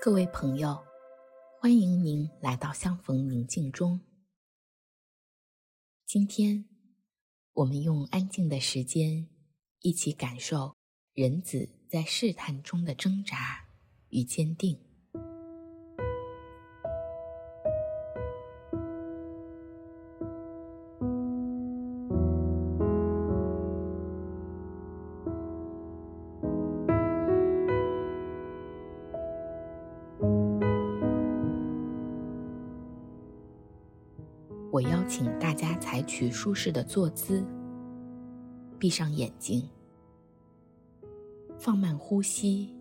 各位朋友，欢迎您来到相逢宁静中。今天，我们用安静的时间，一起感受人子在试探中的挣扎与坚定。我邀请大家采取舒适的坐姿，闭上眼睛，放慢呼吸，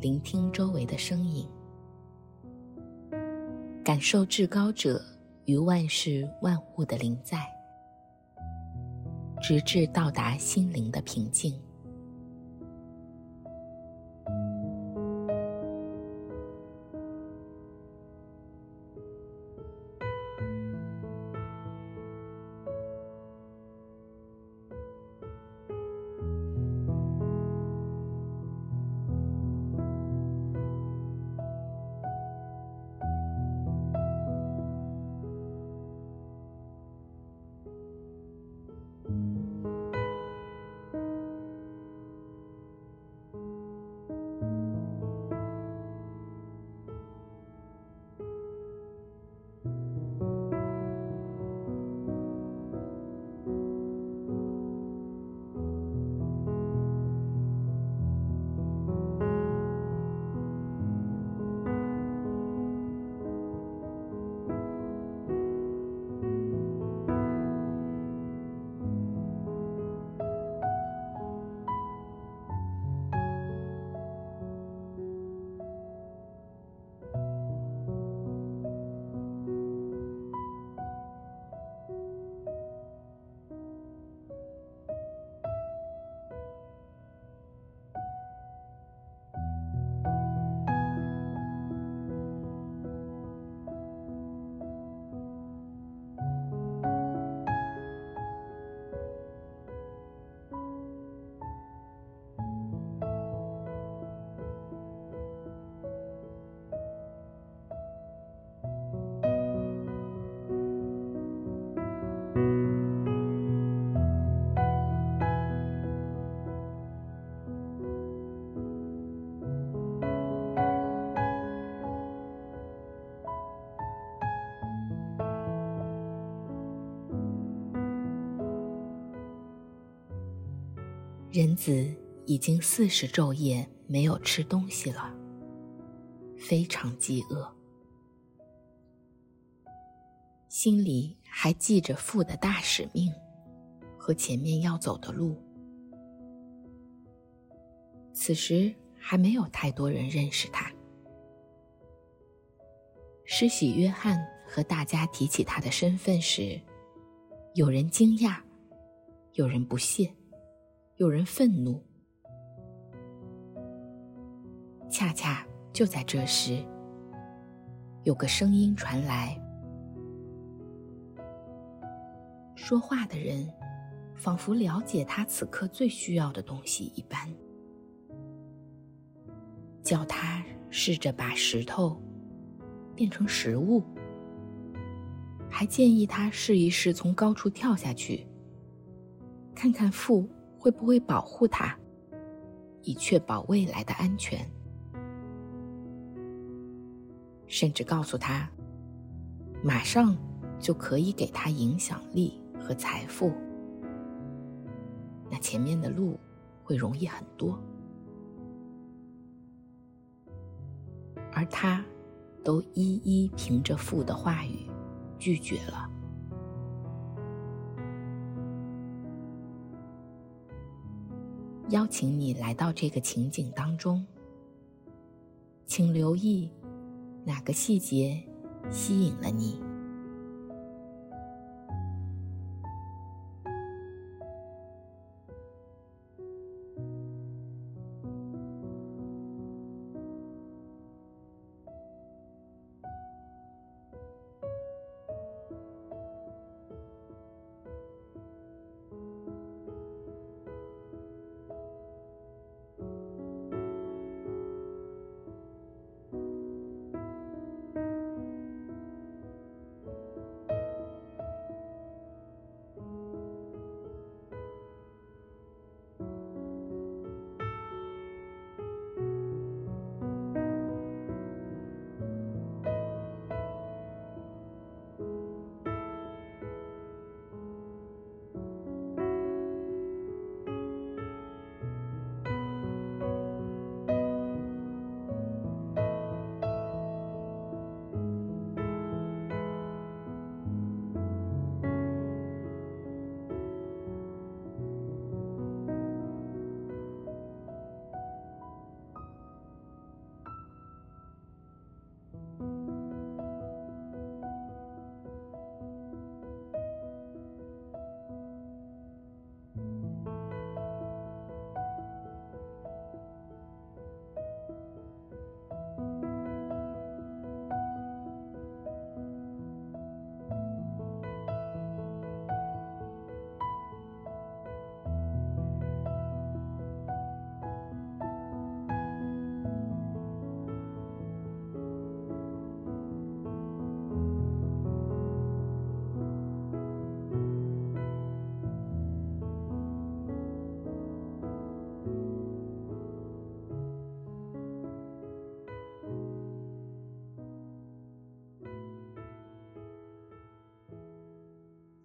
聆听周围的声音，感受至高者与万事万物的临在，直至到达心灵的平静。人子已经四十昼夜没有吃东西了，非常饥饿，心里还记着父的大使命和前面要走的路。此时还没有太多人认识他。施洗约翰和大家提起他的身份时，有人惊讶，有人不屑。有人愤怒，恰恰就在这时，有个声音传来。说话的人仿佛了解他此刻最需要的东西一般，叫他试着把石头变成食物，还建议他试一试从高处跳下去，看看腹。会不会保护他，以确保未来的安全？甚至告诉他，马上就可以给他影响力和财富，那前面的路会容易很多。而他都一一凭着父的话语拒绝了。邀请你来到这个情景当中，请留意哪个细节吸引了你。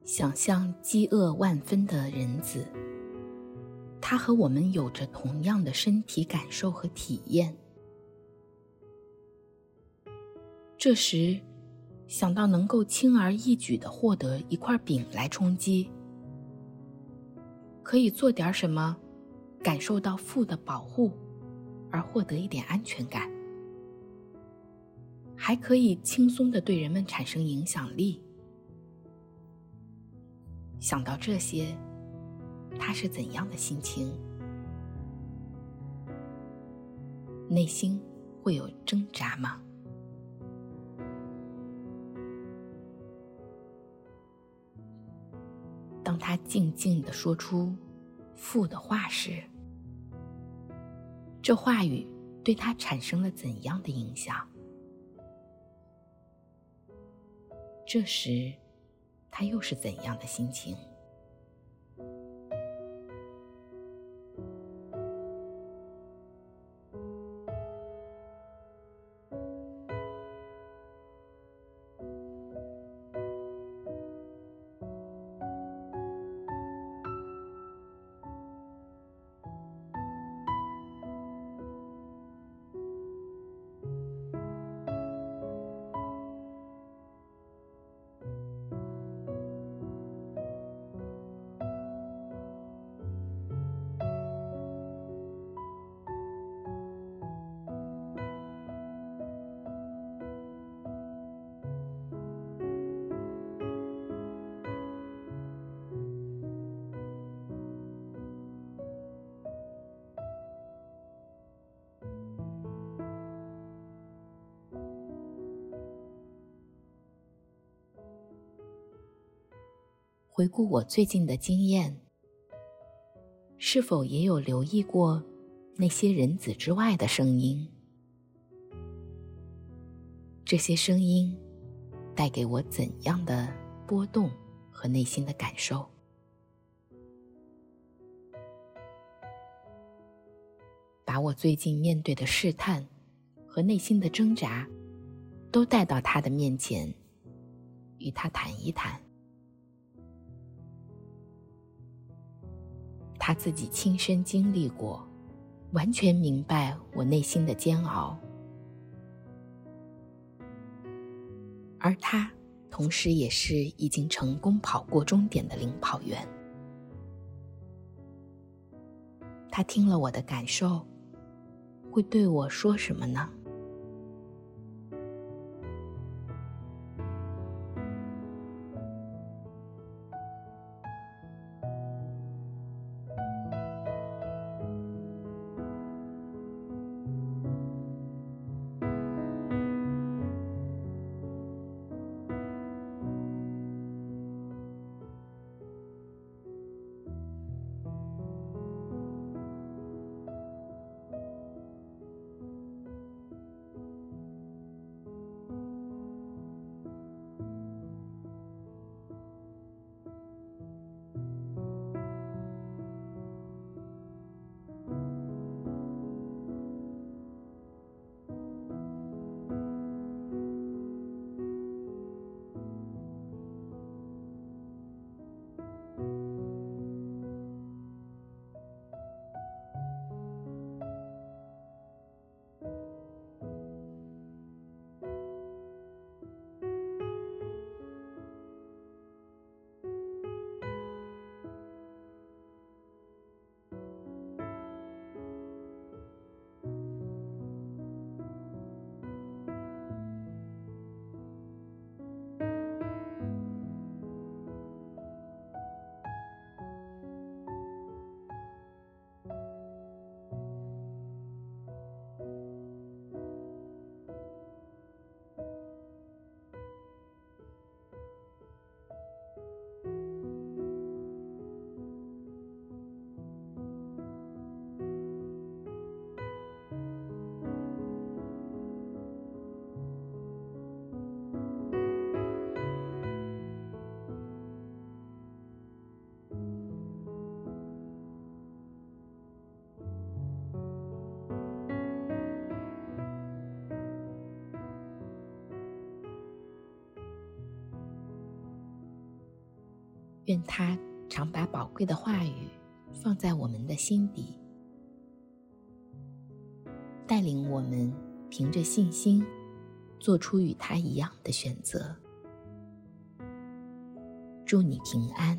想象饥饿万分的人子，他和我们有着同样的身体感受和体验。这时，想到能够轻而易举的获得一块饼来充饥，可以做点什么，感受到父的保护，而获得一点安全感，还可以轻松的对人们产生影响力。想到这些，他是怎样的心情？内心会有挣扎吗？当他静静地说出父的话时，这话语对他产生了怎样的影响？这时，他又是怎样的心情？回顾我最近的经验，是否也有留意过那些人子之外的声音？这些声音带给我怎样的波动和内心的感受？把我最近面对的试探和内心的挣扎，都带到他的面前，与他谈一谈。他自己亲身经历过，完全明白我内心的煎熬，而他同时也是已经成功跑过终点的领跑员。他听了我的感受，会对我说什么呢？愿他常把宝贵的话语放在我们的心底，带领我们凭着信心做出与他一样的选择。祝你平安。